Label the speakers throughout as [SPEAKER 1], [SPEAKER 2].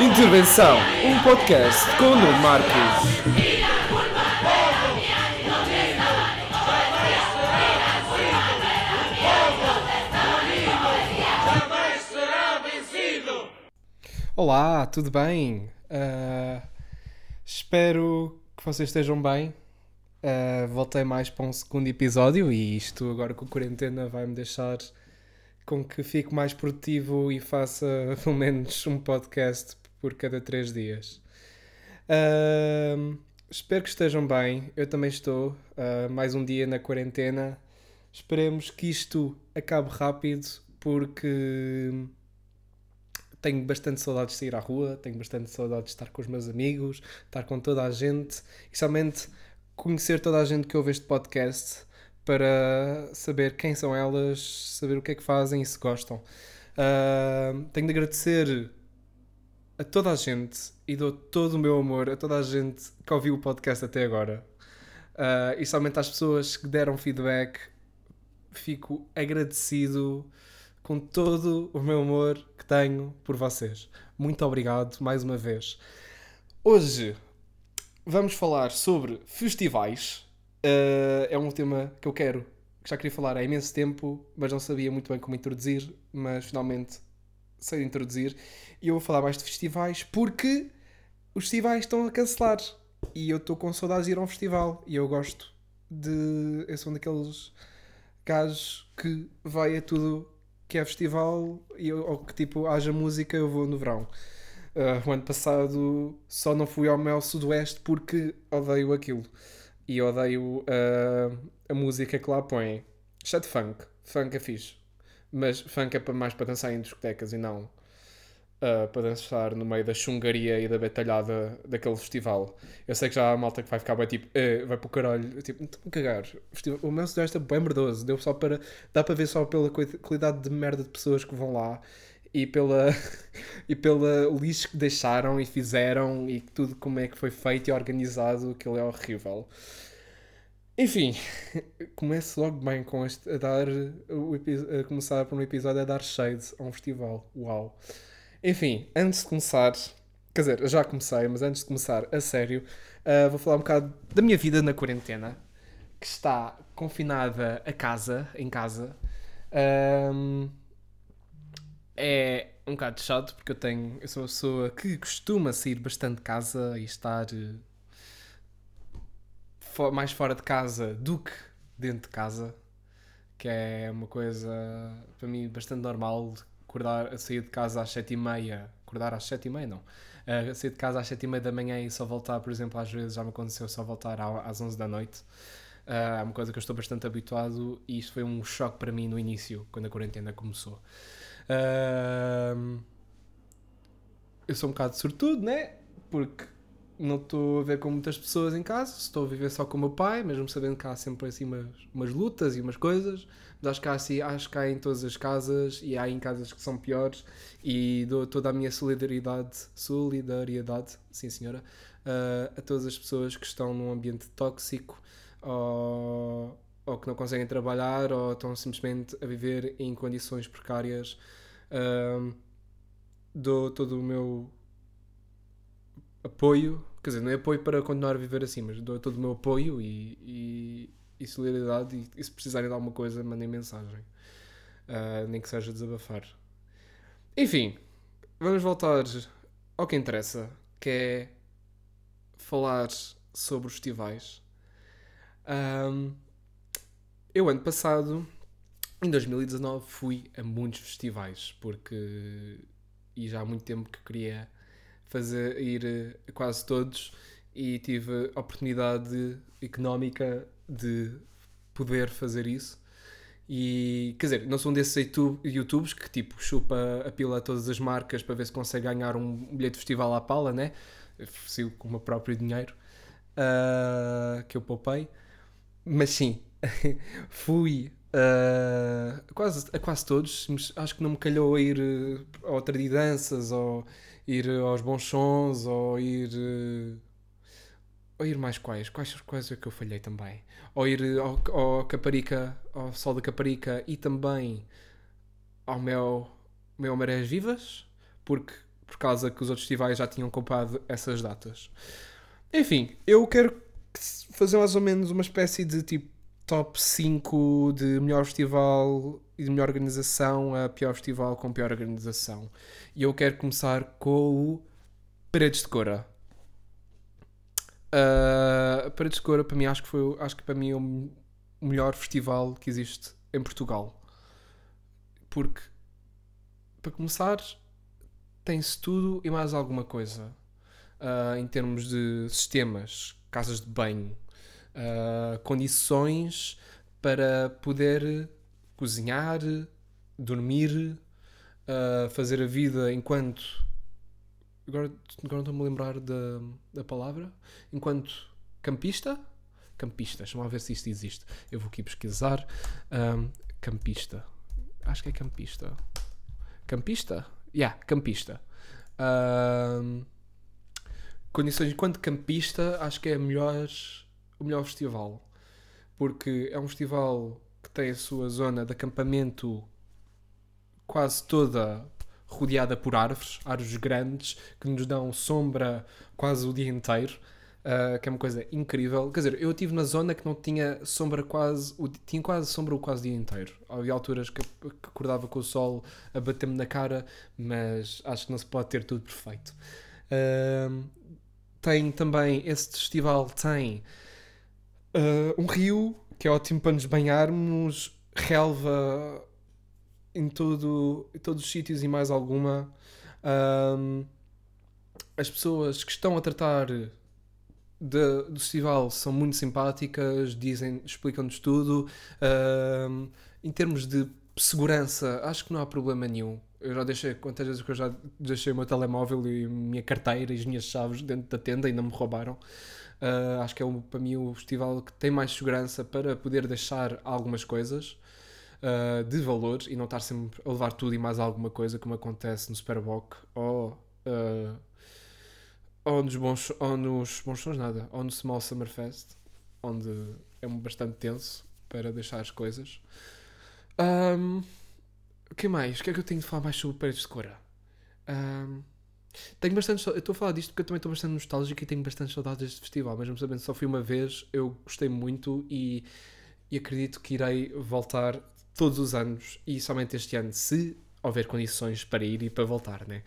[SPEAKER 1] Intervenção, um podcast com o Nuno Marcos. Olá, tudo bem? Uh, espero que vocês estejam bem. Uh, voltei mais para um segundo episódio e isto agora com a quarentena vai-me deixar com que fique mais produtivo e faça pelo menos um podcast por cada três dias. Uh, espero que estejam bem. Eu também estou. Uh, mais um dia na quarentena. Esperemos que isto acabe rápido porque tenho bastante saudades de sair à rua, tenho bastante saudades de estar com os meus amigos, estar com toda a gente e somente conhecer toda a gente que ouve este podcast para saber quem são elas, saber o que é que fazem e se gostam. Uh, tenho de agradecer a toda a gente e dou todo o meu amor a toda a gente que ouviu o podcast até agora. Uh, e somente às pessoas que deram feedback, fico agradecido com todo o meu amor que tenho por vocês. Muito obrigado mais uma vez. Hoje vamos falar sobre festivais. Uh, é um tema que eu quero, que já queria falar há imenso tempo, mas não sabia muito bem como introduzir, mas finalmente sei introduzir. E eu vou falar mais de festivais porque os festivais estão a cancelar. E eu estou com saudades de ir a um festival. E eu gosto de. Eu sou um daqueles gajos que vai a tudo que é festival e, ou que tipo haja música, eu vou no verão. Uh, o ano passado só não fui ao Mel Sudoeste porque odeio aquilo e odeio uh, a música que lá põem. Chat funk. Funk é fixe. Mas funk é mais para dançar em discotecas e não uh, para dançar no meio da chungaria e da batalhada daquele festival. Eu sei que já há malta que vai ficar bem tipo, uh, vai para o caralho. Tipo, não cagar. O meu sudeste é bem merdoso. Deu só para, dá para ver só pela qualidade de merda de pessoas que vão lá e pela e pela lixo que deixaram e fizeram e tudo como é que foi feito e organizado, aquilo é horrível. Enfim, começo logo bem com este a dar a começar por um episódio a dar shade a um festival. Uau. Enfim, antes de começar, quer dizer, já comecei, mas antes de começar a sério, uh, vou falar um bocado da minha vida na quarentena, que está confinada a casa, em casa. Um, é um bocado chato porque eu tenho. Eu sou uma pessoa que costuma sair bastante de casa e estar uh, mais fora de casa do que dentro de casa, que é uma coisa para mim bastante normal. Acordar, sair de casa às sete e meia, acordar às sete e meia não, uh, sair de casa às sete e meia da manhã e só voltar, por exemplo, às vezes já me aconteceu só voltar às onze da noite. Uh, é uma coisa que eu estou bastante habituado e isto foi um choque para mim no início, quando a quarentena começou. Uh, eu sou um bocado sortudo, né? Porque não estou a ver com muitas pessoas em casa, estou a viver só com o meu pai, mesmo sabendo que há sempre assim umas, umas lutas e umas coisas. Mas acho que há, assim, acho que há em todas as casas e há em casas que são piores e dou toda a minha solidariedade, solidariedade, sim senhora, uh, a todas as pessoas que estão num ambiente tóxico ou, ou que não conseguem trabalhar ou estão simplesmente a viver em condições precárias um, dou todo o meu apoio, quer dizer, não é apoio para continuar a viver assim, mas dou todo o meu apoio e, e, e solidariedade. E, e, se precisarem de alguma coisa, mandem mensagem, uh, nem que seja desabafar. Enfim, vamos voltar ao que interessa, que é falar sobre os festivais. Um, eu, ano passado, em 2019 fui a muitos festivais, porque e já há muito tempo que queria fazer ir a quase todos e tive a oportunidade económica de poder fazer isso. E quer dizer, não sou um desses YouTube, YouTubes que tipo chupa a pila a todas as marcas para ver se consegue ganhar um bilhete de festival à pala, né? Ofereci com o meu próprio dinheiro uh, que eu poupei. Mas sim, fui Uh, quase, a quase todos, acho que não me calhou ir uh, ao Tradidanças ou ir uh, aos Bons Sons ou ir. Uh, ou ir mais quais? Quais quais é que eu falhei também? Ou ir ao, ao Caparica, ao Sol da Caparica e também ao meu, meu Marés Vivas, porque por causa que os outros festivais já tinham comprado essas datas. Enfim, eu quero fazer mais ou menos uma espécie de tipo top 5 de melhor festival e de melhor organização a pior festival com pior organização. E eu quero começar com o Paredes de Cora. Uh, Paredes de Cora para mim acho que foi acho que para mim é o melhor festival que existe em Portugal. Porque para começar tem-se tudo e mais alguma coisa. Uh, em termos de sistemas, casas de banho, uh, condições para poder cozinhar, dormir, uh, fazer a vida enquanto. Agora, agora não estou-me a lembrar da, da palavra. Enquanto campista. Campista, deixa-me ver se isto existe. Eu vou aqui pesquisar. Um, campista. Acho que é campista. Campista? Yeah, campista. Um, condições enquanto campista, acho que é a melhor o melhor festival. Porque é um festival que tem a sua zona de acampamento quase toda rodeada por árvores, árvores grandes que nos dão sombra quase o dia inteiro. Uh, que é uma coisa incrível. Quer dizer, eu estive na zona que não tinha sombra quase, o, tinha quase sombra o quase dia inteiro. Havia alturas que, que acordava com o sol a bater-me na cara, mas acho que não se pode ter tudo perfeito. Uh, tem também, esse festival tem uh, um rio que é ótimo para nos banharmos, relva em, todo, em todos os sítios e mais alguma. Um, as pessoas que estão a tratar de, do festival são muito simpáticas, dizem, explicam-nos tudo. Um, em termos de segurança, acho que não há problema nenhum. Eu já deixei, quantas vezes que eu já deixei o meu telemóvel e a minha carteira e as minhas chaves dentro da tenda não me roubaram. Uh, acho que é um, para mim o festival que tem mais segurança para poder deixar algumas coisas uh, de valor e não estar sempre a levar tudo e mais alguma coisa, como acontece no Superboc ou, uh, ou, nos bons, ou nos bons sons, nada, ou no Small Summer Fest, onde é bastante tenso para deixar as coisas. Um, o que mais? O que é que eu tenho de falar mais sobre paredes de cora? Um, tenho bastante. Eu estou a falar disto porque eu também estou bastante nostálgico e tenho bastante saudades deste festival, mesmo sabendo só fui uma vez, eu gostei muito e, e acredito que irei voltar todos os anos e somente este ano, se houver condições para ir e para voltar, né?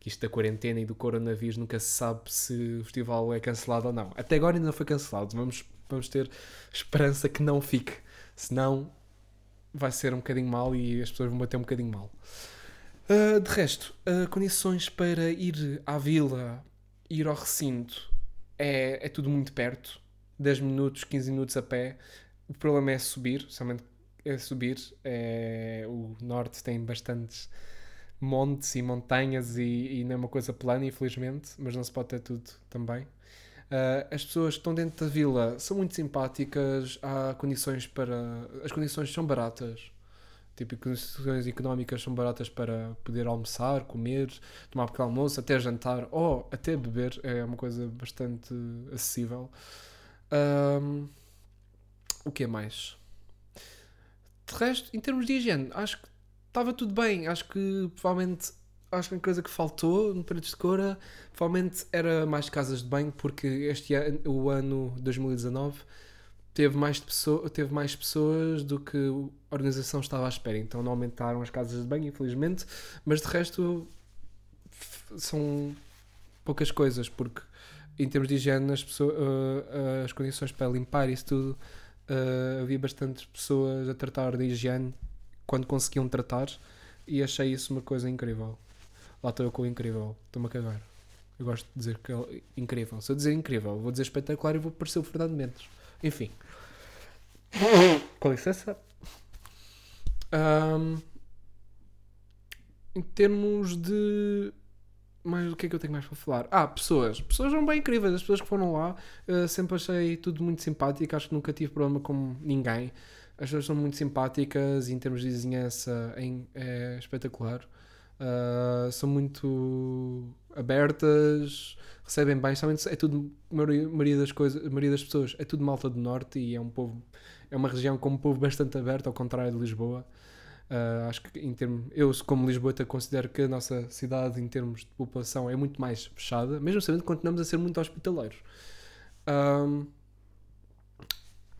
[SPEAKER 1] Que isto da quarentena e do coronavírus nunca se sabe se o festival é cancelado ou não. Até agora ainda não foi cancelado, vamos, vamos ter esperança que não fique, senão vai ser um bocadinho mal e as pessoas vão bater um bocadinho mal. Uh, de resto, uh, condições para ir à vila, ir ao recinto, é, é tudo muito perto. 10 minutos, 15 minutos a pé. O problema é subir, somente é subir. É, o norte tem bastantes montes e montanhas e, e não é uma coisa plana, infelizmente, mas não se pode ter tudo também. Uh, as pessoas que estão dentro da vila são muito simpáticas, há condições para. As condições são baratas. Tipo, condições económicas são baratas para poder almoçar, comer, tomar pequeno almoço, até jantar ou até beber. É uma coisa bastante acessível. Um, o que é mais? De resto, em termos de higiene, acho que estava tudo bem. Acho que provavelmente acho que a coisa que faltou no Paredes de Cora provavelmente era mais casas de banho, porque este ano, o ano 2019 teve mais, pessoa, teve mais pessoas do que a organização estava à espera. Então não aumentaram as casas de banho, infelizmente, mas de resto são poucas coisas, porque em termos de higiene, as, pessoas, uh, as condições para limpar isso tudo, uh, havia bastantes pessoas a tratar de higiene quando conseguiam tratar e achei isso uma coisa incrível. Lá estou eu com o incrível, estou-me a cagar. Eu gosto de dizer que é incrível. Se eu dizer incrível, vou dizer espetacular e vou parecer o Fernando Mendes. Enfim. Com licença. Um, em termos de. Mas o que é que eu tenho mais para falar? Ah, pessoas. Pessoas são bem incríveis. As pessoas que foram lá uh, sempre achei tudo muito simpático. Acho que nunca tive problema com ninguém. As pessoas são muito simpáticas e em termos de vizinhança é espetacular. Uh, são muito abertas, recebem bem, somente é tudo, a maioria das coisas, maioria das pessoas é tudo malta do norte e é um povo, é uma região com um povo bastante aberto, ao contrário de Lisboa. Uh, acho que em termos, eu como Lisboeta considero que a nossa cidade em termos de população é muito mais fechada, mesmo sabendo que continuamos a ser muito hospitaleiros. Um,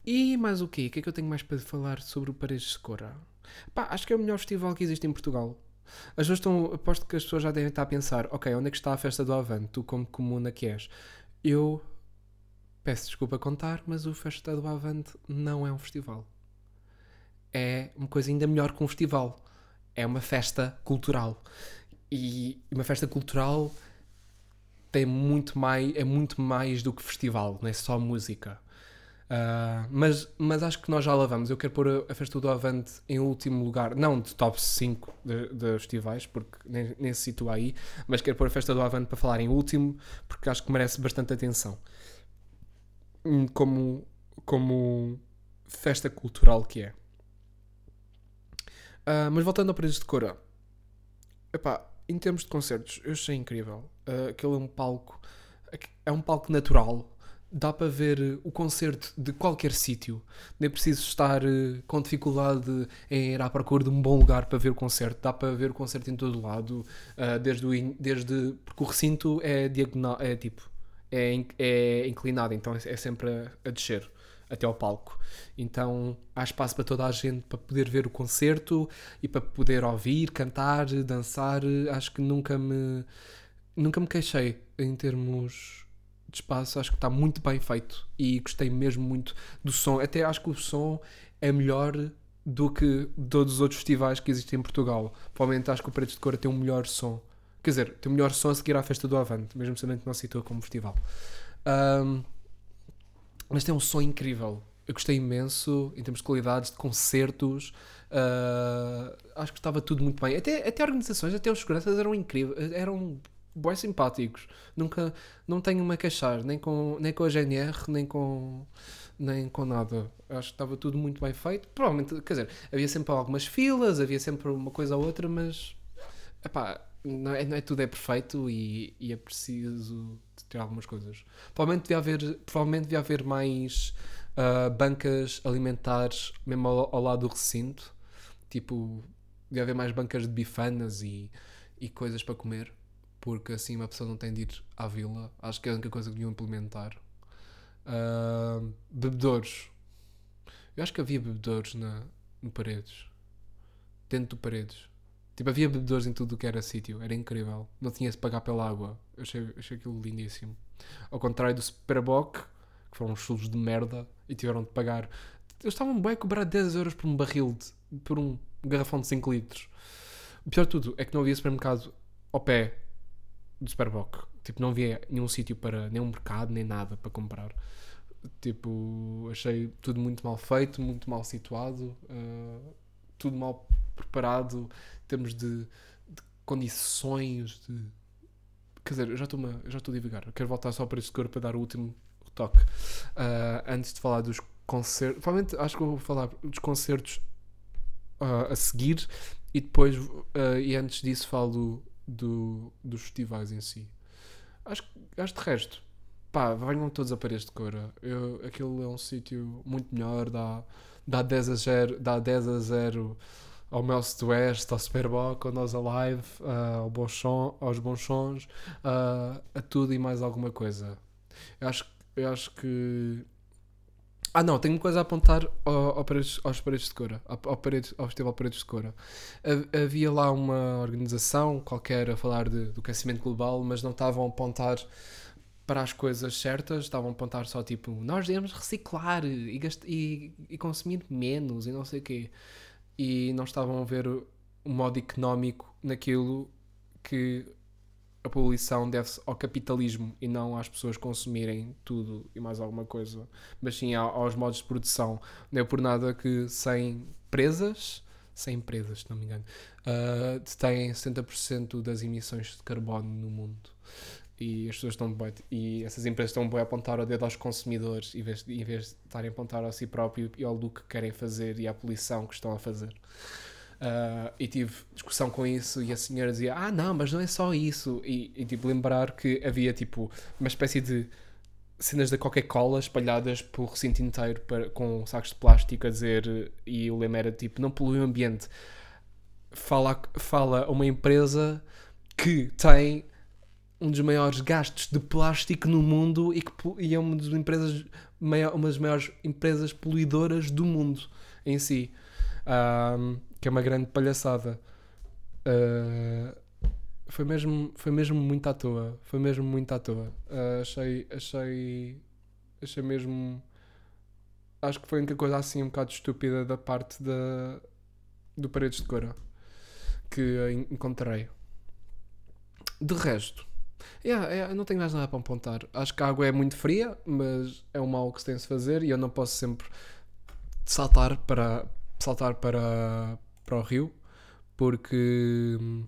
[SPEAKER 1] e mais o quê? O que é que eu tenho mais para falar sobre o Paredes de Cora? Pá, acho que é o melhor festival que existe em Portugal. As pessoas estão, aposto que as pessoas já devem estar a pensar, ok, onde é que está a festa do Avante? Tu como comuna que és? Eu peço desculpa a contar, mas o Festa do Avante não é um festival. É uma coisa ainda melhor que um festival. É uma festa cultural. E uma festa cultural tem muito mais, é muito mais do que festival, não é só música. Uh, mas, mas acho que nós já lá vamos. Eu quero pôr a, a Festa do Avante em último lugar, não de top 5 de, festivais, porque nem, nem se situa aí, mas quero pôr a Festa do Avante para falar em último, porque acho que merece bastante atenção. Hum, como, como festa cultural que é. Uh, mas voltando ao Paredes de Cora, epá, em termos de concertos, eu achei incrível. Uh, aquele é um palco, é um palco natural dá para ver o concerto de qualquer sítio. Nem preciso estar uh, com dificuldade em ir à procura de um bom lugar para ver o concerto. Dá para ver o concerto em todo lado, uh, desde, o, desde porque o recinto é diagonal, é tipo é, é inclinado, então é, é sempre a, a, descer até ao palco. Então há espaço para toda a gente para poder ver o concerto e para poder ouvir, cantar, dançar. Acho que nunca me nunca me queixei em termos de espaço, acho que está muito bem feito e gostei mesmo muito do som. Até acho que o som é melhor do que todos os outros festivais que existem em Portugal. Provavelmente acho que o Paredes de Cora tem um melhor som. Quer dizer, tem um melhor som a seguir à festa do Avante, mesmo sabendo que não se situa como festival. Um, mas tem um som incrível. Eu gostei imenso em termos de qualidades, de concertos. Uh, acho que estava tudo muito bem. Até, até organizações, até os seguranças eram incríveis. Eram bem simpáticos. Nunca, não tenho-me a queixar, nem com, nem com a GNR, nem com, nem com nada. Acho que estava tudo muito bem feito. Provavelmente, quer dizer, havia sempre algumas filas, havia sempre uma coisa ou outra, mas epá, não, é, não é tudo é perfeito e, e é preciso ter algumas coisas. Provavelmente devia haver, provavelmente devia haver mais uh, bancas alimentares mesmo ao, ao, lado do recinto. Tipo, devia haver mais bancas de bifanas e, e coisas para comer porque assim uma pessoa não tem de ir à vila. Acho que é a única coisa que deviam implementar. Uh, bebedores. Eu acho que havia bebedores na, no Paredes. Dentro do Paredes. Tipo, havia bebedores em tudo o que era sítio. Era incrível. Não tinha de pagar pela água. Eu achei, achei aquilo lindíssimo. Ao contrário do Superboc, que foram uns chulos de merda e tiveram de pagar. Eles estavam bem a cobrar 10 euros por um barril, de, por um garrafão de 5 litros. O pior de tudo é que não havia supermercado ao pé do Superboc. Tipo, não havia nenhum sítio para, nem um mercado, nem nada para comprar. Tipo, achei tudo muito mal feito, muito mal situado, uh, tudo mal preparado em termos de, de condições, de... Quer dizer, eu já estou a divagar. Quero voltar só para este cor para dar o último toque. Uh, antes de falar dos concertos, provavelmente acho que vou falar dos concertos uh, a seguir e depois, e antes disso, falo do, dos festivais em si. Acho, acho de resto, pá, venham todos a paredes de Cora. Eu, aquilo é um sítio muito melhor, dá, dá 10 a 0, dá 10 a 0 ao Mel West, ao Superboc, ao Nós Alive, uh, ao bons som, aos bons sons, uh, a tudo e mais alguma coisa. Eu acho, eu acho que ah, não, tenho uma coisa a apontar ao, ao paredes, aos Paredes de Cora, ao, ao, Festival Paredes de Cora. Havia lá uma organização qualquer a falar de, do aquecimento global, mas não estavam a apontar para as coisas certas, estavam a apontar só tipo, nós devemos reciclar e, e, e consumir menos e não sei o quê. E não estavam a ver o modo económico naquilo que a poluição deve-se ao capitalismo e não às pessoas consumirem tudo e mais alguma coisa, mas sim aos modos de produção. Não é por nada que sem presas, sem empresas, se não me engano, uh, têm 70% das emissões de carbono no mundo. E as pessoas estão bem, e essas empresas estão bem a apontar o dedo aos consumidores em vez, de, em vez de estarem a apontar a si próprio e ao lucro que querem fazer e à poluição que estão a fazer. Uh, e tive discussão com isso e a senhora dizia, ah não, mas não é só isso. E, e tipo, lembrar que havia tipo uma espécie de cenas da Coca-Cola espalhadas pelo recinto inteiro para, com sacos de plástico a dizer, e o lema era tipo, não polui o ambiente. fala, fala uma empresa que tem um dos maiores gastos de plástico no mundo e, que, e é uma das empresas, uma das maiores empresas poluidoras do mundo em si. Um, que é uma grande palhaçada. Uh, foi mesmo, foi mesmo muito à toa. Foi mesmo muito à toa. Uh, achei, achei, achei mesmo. Acho que foi a única coisa assim um bocado estúpida da parte da, do Paredes de Cora que encontrei. De resto, yeah, yeah, não tenho mais nada para apontar. Acho que a água é muito fria, mas é um mal que se tem de fazer e eu não posso sempre saltar para saltar para, para o rio porque hum,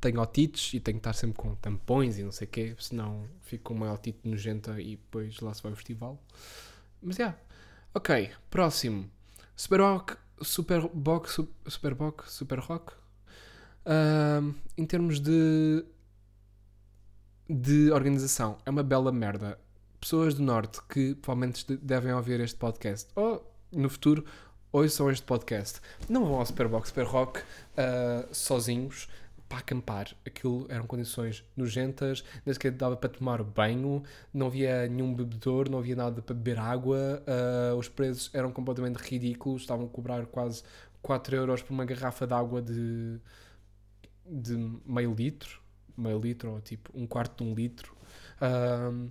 [SPEAKER 1] tenho otites e tenho que estar sempre com tampões e não sei o quê, senão fico com uma otite nojenta e depois lá se vai o festival. Mas já. Yeah. Ok, próximo. Super Rock, Super Box, Super Box, Super Rock. Uh, em termos de de organização, é uma bela merda. Pessoas do Norte que provavelmente devem ouvir este podcast ou no futuro ouçam este podcast. Não vão ao Superbox Super Rock uh, sozinhos para acampar. Aquilo eram condições nojentas, nem sequer dava para tomar banho, não havia nenhum bebedor, não havia nada para beber água, uh, os preços eram completamente ridículos, estavam a cobrar quase 4 euros por uma garrafa de água de, de meio litro, meio litro ou tipo um quarto de um litro. Uh,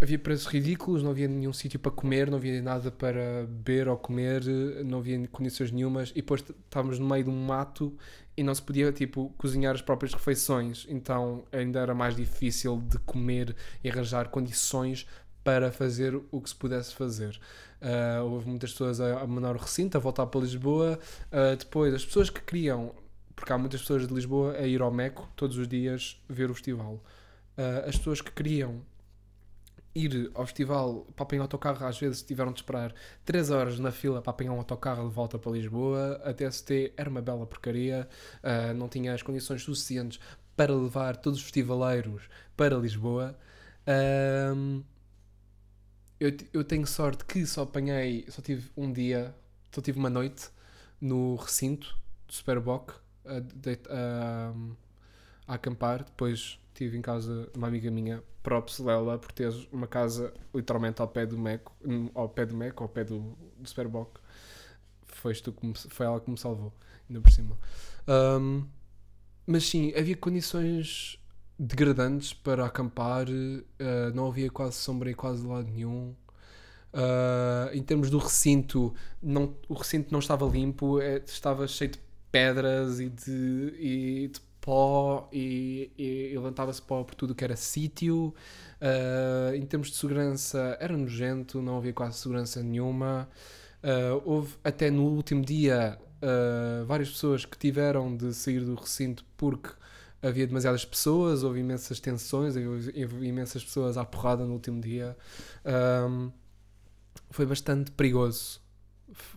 [SPEAKER 1] havia preços ridículos, não havia nenhum sítio para comer, não havia nada para beber ou comer, não havia condições nenhumas, e depois estávamos no meio de um mato e não se podia tipo cozinhar as próprias refeições, então ainda era mais difícil de comer e arranjar condições para fazer o que se pudesse fazer. Uh, houve muitas pessoas a abandonar o recinto, a voltar para Lisboa. Uh, depois, as pessoas que queriam, porque há muitas pessoas de Lisboa a ir ao Meco todos os dias ver o festival. Uh, as pessoas que queriam ir ao festival para apanhar um autocarro, às vezes tiveram de esperar 3 horas na fila para apanhar um autocarro de volta para Lisboa. A TST era uma bela porcaria, uh, não tinha as condições suficientes para levar todos os festivaleiros para Lisboa. Um, eu, eu tenho sorte que só apanhei, só tive um dia, só tive uma noite no recinto do Superboc a, a, a acampar. Depois tive em casa uma amiga minha, props Lela, por ter uma casa literalmente ao pé do Meco, ao pé do Meco, ao pé do, do Superboc. Foi, tu que foi ela que me salvou, ainda por cima. Um, mas sim, havia condições degradantes para acampar, uh, não havia quase sombra em quase lado nenhum. Uh, em termos do recinto, não, o recinto não estava limpo, é, estava cheio de pedras e de, e de pó e, e, e levantava-se pó por tudo que era sítio. Uh, em termos de segurança, era nojento, não havia quase segurança nenhuma. Uh, houve até no último dia uh, várias pessoas que tiveram de sair do recinto porque havia demasiadas pessoas, houve imensas tensões, houve imensas pessoas à porrada no último dia. Um, foi bastante perigoso.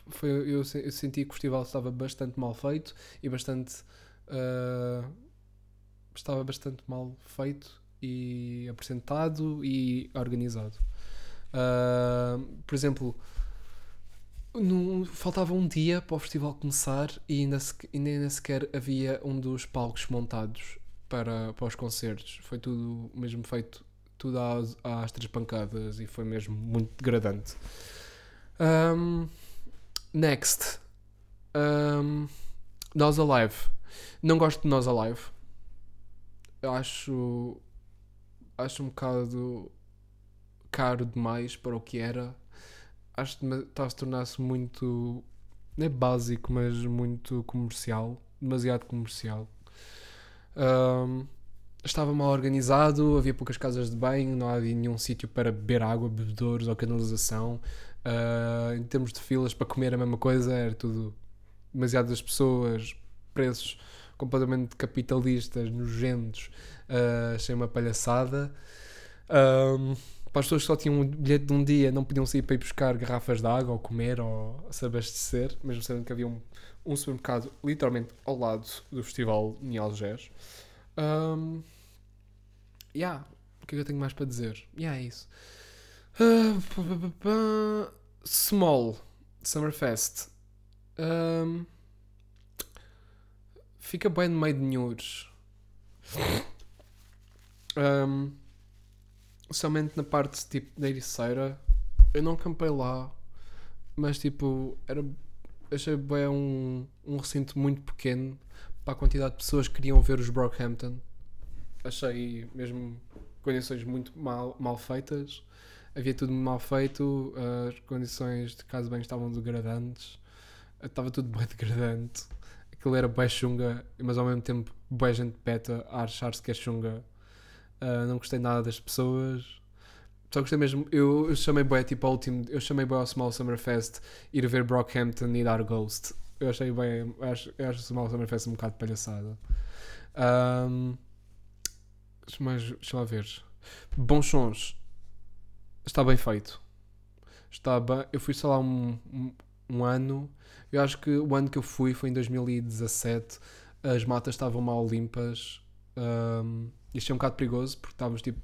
[SPEAKER 1] Foi, eu, eu, senti que o festival estava bastante mal feito e bastante uh, estava bastante mal feito e apresentado e organizado. Uh, por exemplo, no, faltava um dia para o festival começar e ainda, se, ainda sequer havia um dos palcos montados para, para os concertos. Foi tudo mesmo feito tudo às, às três pancadas e foi mesmo muito degradante. Um, next. Um, Nós Alive. Não gosto de Nós Alive. Acho. Acho um bocado caro demais para o que era. Acho que está a se tornar-se muito. Não é básico, mas muito comercial. Demasiado comercial. Um, estava mal organizado, havia poucas casas de banho, não havia nenhum sítio para beber água, bebedouros ou canalização. Uh, em termos de filas para comer a mesma coisa, era tudo demasiadas pessoas, preços completamente capitalistas, nojentos, uh, achei uma palhaçada. Um, para as pessoas que só tinham um bilhete de um dia, não podiam sair para ir buscar garrafas de água, ou comer, ou se abastecer, mesmo sabendo que havia um, um supermercado literalmente ao lado do festival em Algés. Um, yeah, o que é que eu tenho mais para dizer? Yeah, é isso. Uh, Small Summerfest. Um, fica bem no meio de Nhures. Um, somente na parte tipo da Ericeira, eu não campei lá, mas tipo, era, achei bem um, um recinto muito pequeno para a quantidade de pessoas que queriam ver os Brockhampton. Achei mesmo condições muito mal, mal feitas. Havia tudo mal feito, as condições de casa bem estavam degradantes, estava tudo bem degradante. Aquilo era bem chunga, mas ao mesmo tempo bem gente beta a achar-se que é chunga. Uh, não gostei nada das pessoas. Só gostei mesmo. Eu, eu chamei bem, tipo, ao último. Eu chamei bem ao Small Summer Fest ir ver Brockhampton e dar Ghost. Eu achei bem. Eu acho, eu acho o Small Summer Fest um bocado palhaçada. Um, mas deixa lá ver. Bons sons. Está bem feito. Está bem. Eu fui só lá um, um, um ano. Eu acho que o ano que eu fui foi em 2017. As matas estavam mal limpas. Um, isto é um bocado perigoso porque estávamos tipo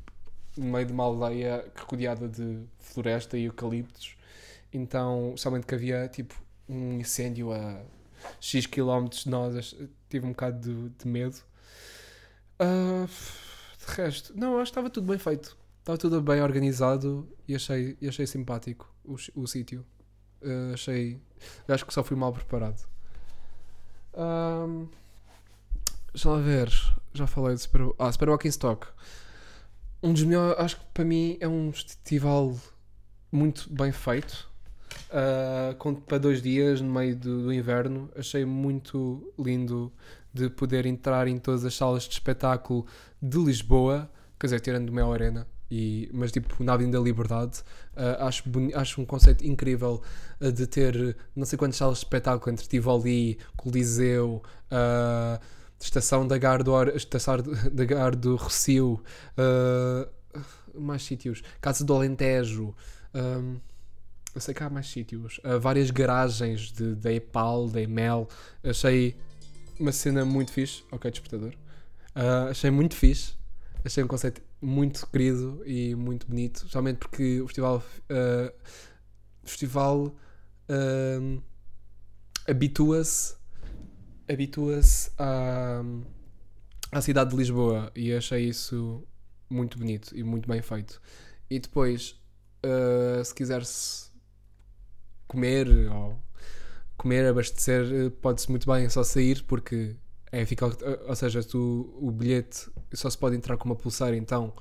[SPEAKER 1] no meio de uma aldeia rodeada de floresta e eucaliptos. Então, somente que havia tipo um incêndio a X quilómetros de nós, tive um bocado de, de medo. Uh, de resto, não, acho que estava tudo bem feito. Estava tudo bem organizado e achei, achei simpático o, o sítio. Uh, achei. Acho que só fui mal preparado. Um, lá ver. Já falei de Super, ah, Super Walking Stock. Um dos melhores, acho que para mim é um festival muito bem feito. Uh, com, para dois dias no meio do, do, inverno. Achei muito lindo de poder entrar em todas as salas de espetáculo de Lisboa, quer dizer, tirando do Mel Arena. E, mas tipo na Avenida da Liberdade uh, acho, acho um conceito incrível uh, de ter não sei quantas salas de espetáculo entre Tivoli, Coliseu, uh, Estação da Gar do, Estação da Gar do Recio, mais sítios, Casa do Alentejo. Um, eu sei que há mais sítios. Várias garagens de, da EPAL, da EMEL. Achei uma cena muito fixe. Ok, despertador. Achei muito fixe. Achei um conceito muito querido e muito bonito. Especialmente porque o festival. Uh, festival habitua-se habitua-se à, à cidade de Lisboa e achei isso muito bonito e muito bem feito. E depois, uh, se quiser-se comer ou comer, abastecer, pode-se muito bem só sair porque é, fica, ou seja, tu, o bilhete só se pode entrar com uma pulseira, então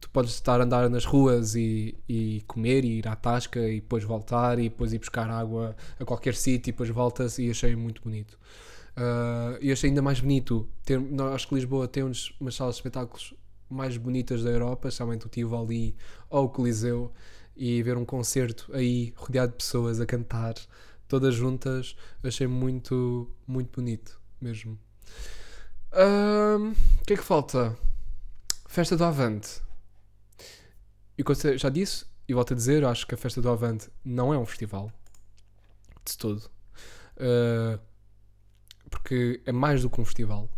[SPEAKER 1] tu podes estar a andar nas ruas e, e comer e ir à tasca e depois voltar e depois ir buscar água a qualquer sítio e depois voltas e achei muito bonito. Uh, e achei ainda mais bonito, ter, acho que Lisboa tem uns, umas salas de espetáculos mais bonitas da Europa, somente o Tivoli ou o Coliseu, e ver um concerto aí rodeado de pessoas a cantar, todas juntas, achei muito, muito bonito mesmo. O que é que falta? Festa do Avante. E como já disse, e volto a dizer, acho que a Festa do Avante não é um festival. De todo. Uh, porque é mais do que um festival.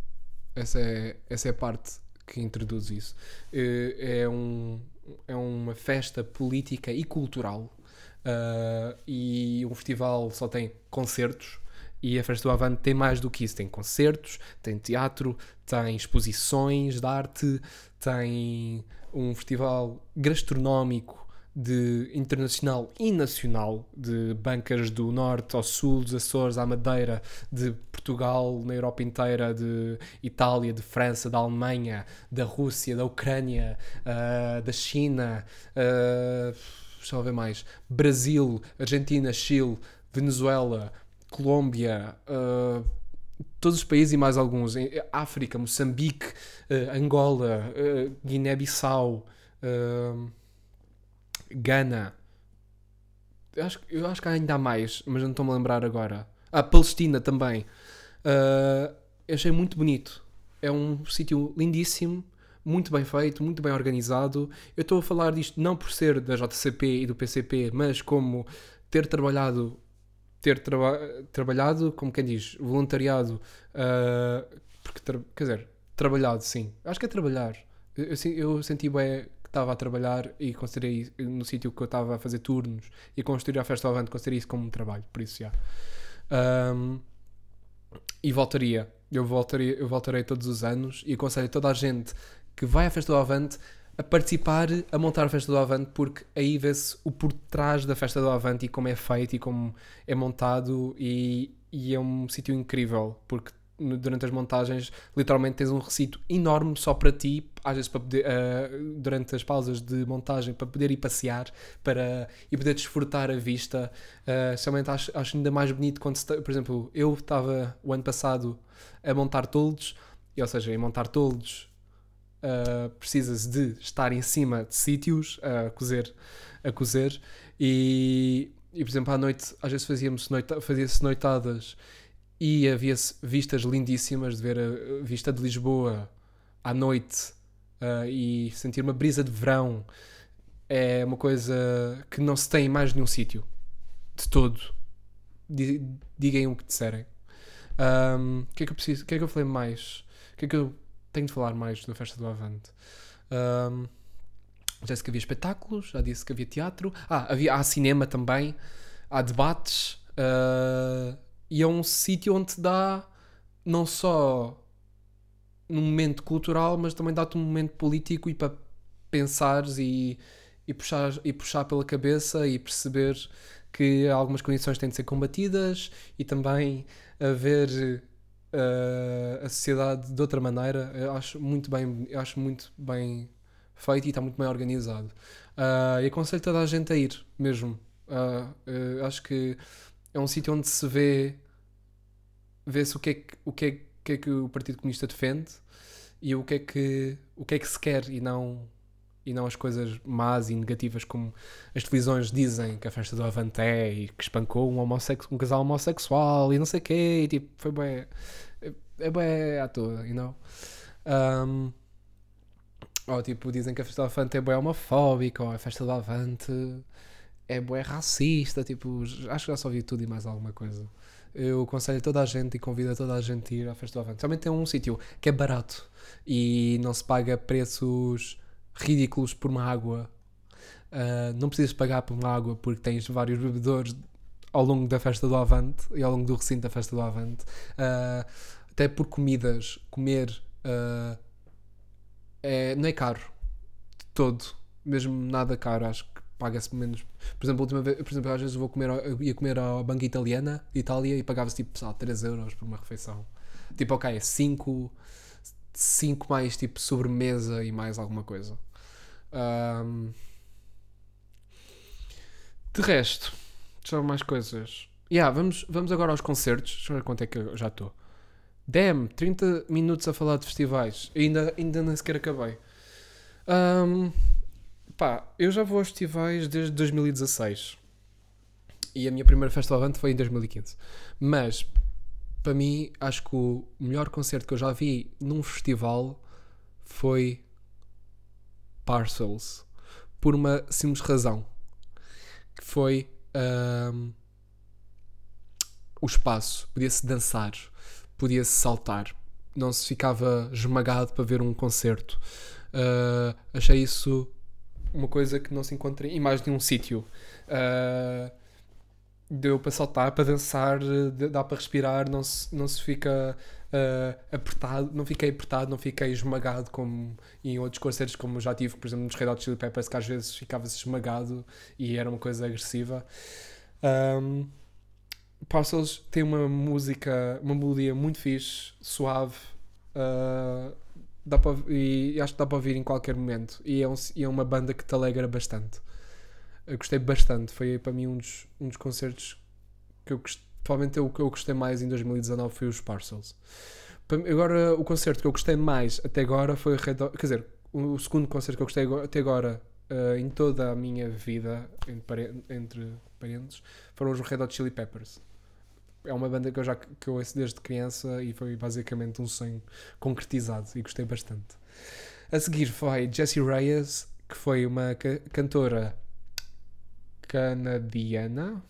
[SPEAKER 1] Essa é, essa é a parte que introduz isso. Uh, é um, é uma festa política e cultural. Uh, e um festival só tem concertos. E a Festa do Avante tem mais do que isso: tem concertos, tem teatro, tem exposições de arte, tem um festival gastronómico de internacional e nacional, de bancas do norte ao sul, dos Açores à Madeira, de Portugal, na Europa inteira, de Itália, de França, da Alemanha, da Rússia, da Ucrânia, uh, da China, uh, deixa eu ver mais, Brasil, Argentina, Chile, Venezuela, Colômbia, uh, todos os países e mais alguns, África, Moçambique, uh, Angola, uh, Guiné-Bissau, Gana. Eu acho, eu acho que ainda há mais, mas não estou-me a lembrar agora. Ah, Palestina também. Uh, achei muito bonito. É um sítio lindíssimo, muito bem feito, muito bem organizado. Eu estou a falar disto não por ser da JCP e do PCP, mas como ter trabalhado, ter traba trabalhado, como quem diz, voluntariado, uh, porque, quer dizer, trabalhado, sim. Acho que é trabalhar. Eu, eu, eu senti bem estava a trabalhar e considerei no sítio que eu estava a fazer turnos e construir a festa ao considerei isso como um trabalho, por isso já. Um, e voltaria. Eu voltarei, eu voltarei todos os anos e aconselho toda a gente que vai à Festa do Avante a participar, a montar a Festa do Avante, porque aí vê-se o por trás da Festa do Avante e como é feito e como é montado e, e é um sítio incrível, porque durante as montagens literalmente tens um recinto enorme só para ti, às vezes para poder, ah, durante as pausas de montagem, para poder ir passear para, e poder desfrutar a vista. Uh, somente acho, acho ainda mais bonito quando, se por exemplo, eu estava o ano passado a montar toldos, e, ou seja, em montar toldos uh, precisas de estar em cima de sítios a cozer, a cozer e, e, por exemplo, à noite, às vezes fazíamos noita, fazia-se noitadas e havia-se vistas lindíssimas de ver a vista de Lisboa à noite uh, e sentir uma brisa de verão é uma coisa que não se tem em mais nenhum sítio de todo. Di- Digam o que disserem. Um, O que é que eu preciso? O que é que eu falei mais? O que é que eu tenho de falar mais da festa do Avante? Um, já disse que havia espetáculos, já disse que havia teatro. Ah, havia, há cinema também, há debates. uh, e é um sítio onde te dá não só num momento cultural, mas também dá-te um momento político e para pensares e, e, puxar, e puxar pela cabeça e perceber que algumas condições têm de ser combatidas e também a ver uh, a sociedade de outra maneira. Eu acho muito bem, acho muito bem feito e está muito bem organizado. Uh, e aconselho toda a gente a ir mesmo. Uh, acho que é um sítio onde se vê vê-se o que é que, o que, é, que é que o Partido Comunista defende e o que é que, o que, é que se quer e não, e não as coisas más e negativas como as televisões dizem que a festa do Avante é e que espancou um, um casal homossexual e não sei o quê e tipo, foi bem é, bem à toa, you know um, ou tipo, dizem que a festa do Avante é bem homofóbica ou a festa do Avante é bem racista tipo, acho que já só vi tudo e mais alguma coisa eu aconselho toda a gente e convido toda a gente a ir à Festa do Avante. Também tem um sítio que é barato e não se paga preços ridículos por uma água. Uh, não precisas pagar por uma água porque tens vários bebedores ao longo da Festa do Avante e ao longo do recinto da Festa do Avante. Uh, até por comidas, comer uh, é, não é caro de todo, mesmo nada caro, acho que paga-se menos. Por exemplo, a última vez, por exemplo, às vezes eu vou comer, eu ia comer à banca italiana, Itália, e pagava-se tipo, sei lá, 3 euros por uma refeição. Tipo, ok, 5, 5 mais tipo sobremesa e mais alguma coisa. Ahm, de resto, só mais coisas. Yeah, vamos, vamos agora aos concertos. Deixa eu ver quanto é que eu já estou. Damn, 30 minutos a falar de festivais. Ainda, ainda nem sequer acabei. Ahm, Pá, eu já vou aos festivais desde 2016 e a minha primeira festa ao Avante foi em 2015. Mas, para mim, acho que o melhor concerto que eu já vi num festival foi Parcels. Por uma simples razão. Que foi ahm, o espaço. Podia-se dançar, podia-se saltar. Não se ficava esmagado para ver um concerto. Ah, achei isso uma coisa que não se encontra em mais nenhum sítio. Uh, deu para saltar, para dançar, de- dá para respirar, não se, não se fica uh, apertado, não fiquei apertado, não fiquei esmagado como em outros concertos, como já tive, por exemplo, nos Red Hot Chili Peppers, que às vezes ficava-se esmagado e era uma coisa agressiva. Um, Parcels tem uma música, uma melodia muito fixe, suave, uh, dá para, e acho que dá para ouvir em qualquer momento. E é, um- e é uma banda que te alegra bastante. Eu gostei bastante. Foi para mim um dos, um dos concertos que eu. Provavelmente o que eu gostei mais em 2019 foi os Parcels. Agora, o concerto que eu gostei mais até agora foi Red Hot- Quer dizer, o segundo concerto que eu gostei até agora eh, em toda a minha vida, entre, pare- entre parentes, foram os Red Hot Chili Peppers. É uma banda que eu já que eu ouço desde criança e foi basicamente um sonho concretizado e gostei bastante. A seguir foi Jessie Reyes, que foi uma ca- cantora canadiana,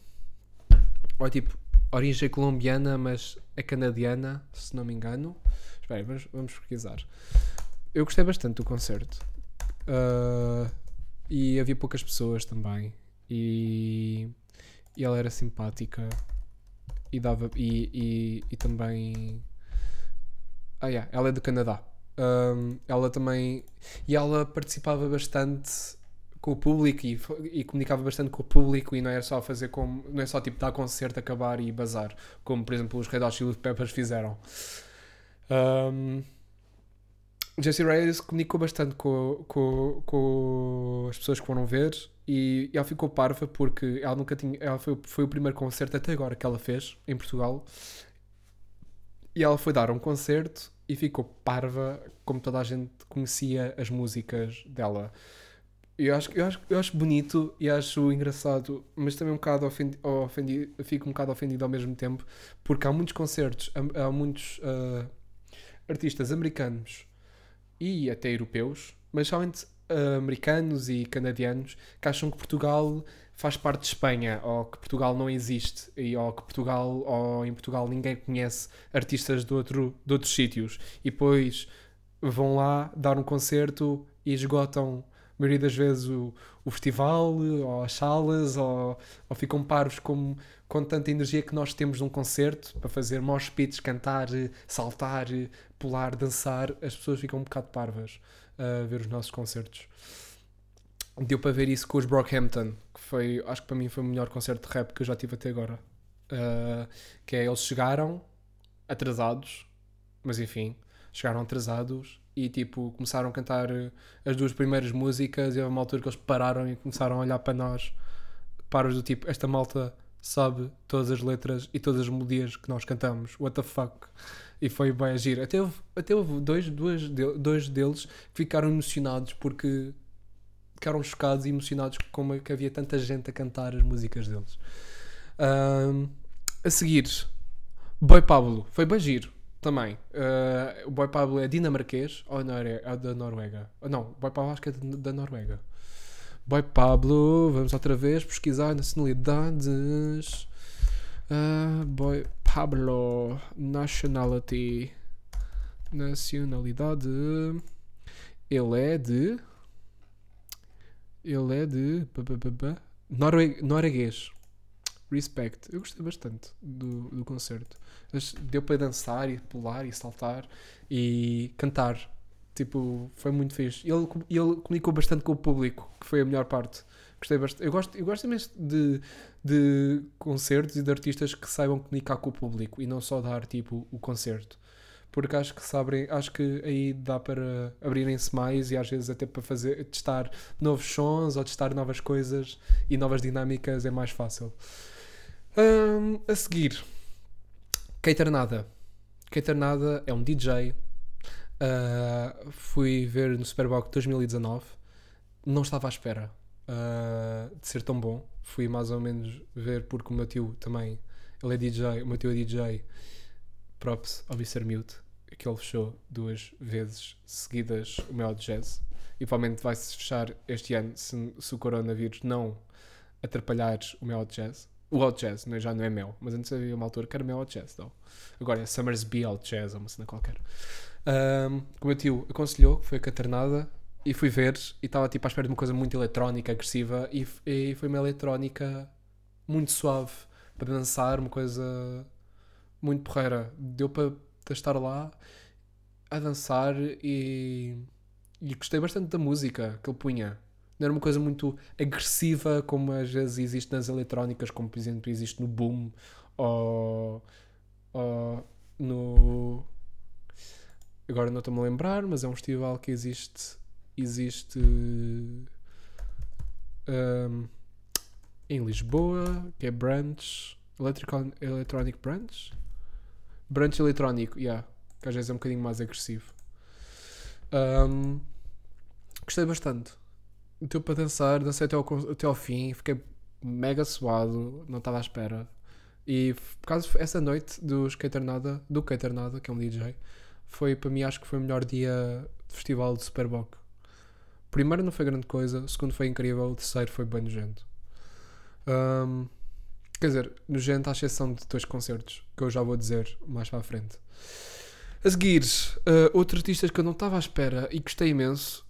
[SPEAKER 1] ou tipo origem colombiana, mas é canadiana, se não me engano. Espera, vamos, vamos pesquisar. Eu gostei bastante do concerto. Ah, e havia poucas pessoas também. E, e ela era simpática e dava e, e, e também Ah, yeah, ela é do Canadá. Um, ela também. E ela participava bastante com o público e, e comunicava bastante com o público e não é só fazer como. Não é só tipo dar concerto, acabar e bazar. Como por exemplo os Red Hot Chili Peppers fizeram. Um, Jessie Reyes comunicou bastante com, com, com as pessoas que foram ver e ela ficou parva porque ela nunca tinha. Ela foi, foi o primeiro concerto até agora que ela fez em Portugal. E ela foi dar um concerto e ficou parva como toda a gente conhecia as músicas dela. Eu acho, eu, acho, eu acho bonito e acho engraçado, mas também um bocado ofendi, ofendi, fico um bocado ofendido ao mesmo tempo, porque há muitos concertos, há, muitos ah, artistas americanos e até europeus, mas somente ah, americanos e canadianos que acham que Portugal faz parte de Espanha ou que Portugal não existe e, ou que Portugal ou em Portugal ninguém conhece artistas de, outro, de outros sítios. E depois vão lá dar um concerto e esgotam maioria das vezes o, o festival ou as salas ou, ou ficam parvos com, com tanta energia que nós temos num concerto para fazer mosh pits, cantar, saltar, pular, dançar, as pessoas ficam um bocado parvas a ver os nossos concertos. Deu para ver isso com os Brockhampton, que foi, acho que para mim foi o melhor concerto de rap que eu já tive até agora. Uh, que é, eles chegaram atrasados, mas enfim, chegaram atrasados e tipo, começaram a cantar uh, as duas primeiras músicas e houve uma altura que eles pararam e começaram a olhar para nós, paros do tipo, esta malta sabe todas as letras e todas as melodias que nós cantamos, what the fuck? E foi bem agir. Até houve, até houve dois, de- dois deles que ficaram emocionados porque ficaram chocados e emocionados como é que havia tanta gente a cantar as músicas deles. Ahm, a seguir, Boy Pablo, foi bem giro também. Ah, o Boy Pablo é dinamarquês ou não é, é da Noruega? Não, Boy Pablo acho que é de- da Noruega. Boy Pablo, vamos outra vez pesquisar nacionalidades. Ah, Boy Pablo, nationality, nacionalidade. Ele é de. Ele é de. norueguês. Respect. Eu gostei bastante do, do concerto. Deu para dançar e pular e saltar e cantar. Tipo, foi muito fixe. Ele, ele comunicou bastante com o público, que foi a melhor parte. Gostei bastante. Eu gosto, eu gosto imenso de, de concertos e de artistas que saibam comunicar com o público e não só dar tipo o concerto. Porque acho que sabem, acho que aí dá para abrirem-se mais e às vezes até para fazer testar novos sons ou testar novas coisas e novas dinâmicas é mais fácil. Hum, a seguir, Keiter Nada. Keiter Nada é um DJ. Uh, fui ver no Superboc 2019. Não estava à espera uh, de ser tão bom. Fui mais ou menos ver porque o meu tio também, ele é DJ, o meu tio é DJ. Props ao Mr. Mute, que ele fechou duas vezes seguidas o Mel Jazz. E provavelmente vai-se fechar este ano se, se o coronavírus não atrapalhar o Mel Jazz. O Out Jazz, não, é- já não é Mel, mas antes havia uma altura que era Mel Out Jazz. Não. Agora é Summersby Out Jazz, ou uma cena qualquer. Um, o meu tio aconselhou, foi a Caternada, e fui ver, e estava tipo à espera de uma coisa muito eletrónica, agressiva, e, e foi uma eletrónica muito suave para dançar, uma coisa muito porreira. Deu para estar lá a dançar e, e gostei bastante da música que ele punha. Não era uma coisa muito agressiva como às vezes existe nas eletrónicas, como por exemplo existe no Boom ou, ou no. Agora não estou-me a lembrar, mas é um festival que existe. Existe. um, em Lisboa, que é Branch. Electrical, Electronic Branch? Branch eletrónico, yeah. Que às vezes é um bocadinho mais agressivo. Um, gostei bastante. Deu para dançar, dancei até ao, até ao fim, fiquei mega suado, não estava à espera. E por causa essa noite do Skaternada, do Skaternada, que é um DJ, foi para mim acho que foi o melhor dia de festival de Superboc. Primeiro não foi grande coisa, segundo foi incrível, o terceiro foi bem nojento. Um, quer dizer, nojento à exceção de dois concertos, que eu já vou dizer mais para a frente. A seguir, uh, outro artista que eu não estava à espera e gostei imenso,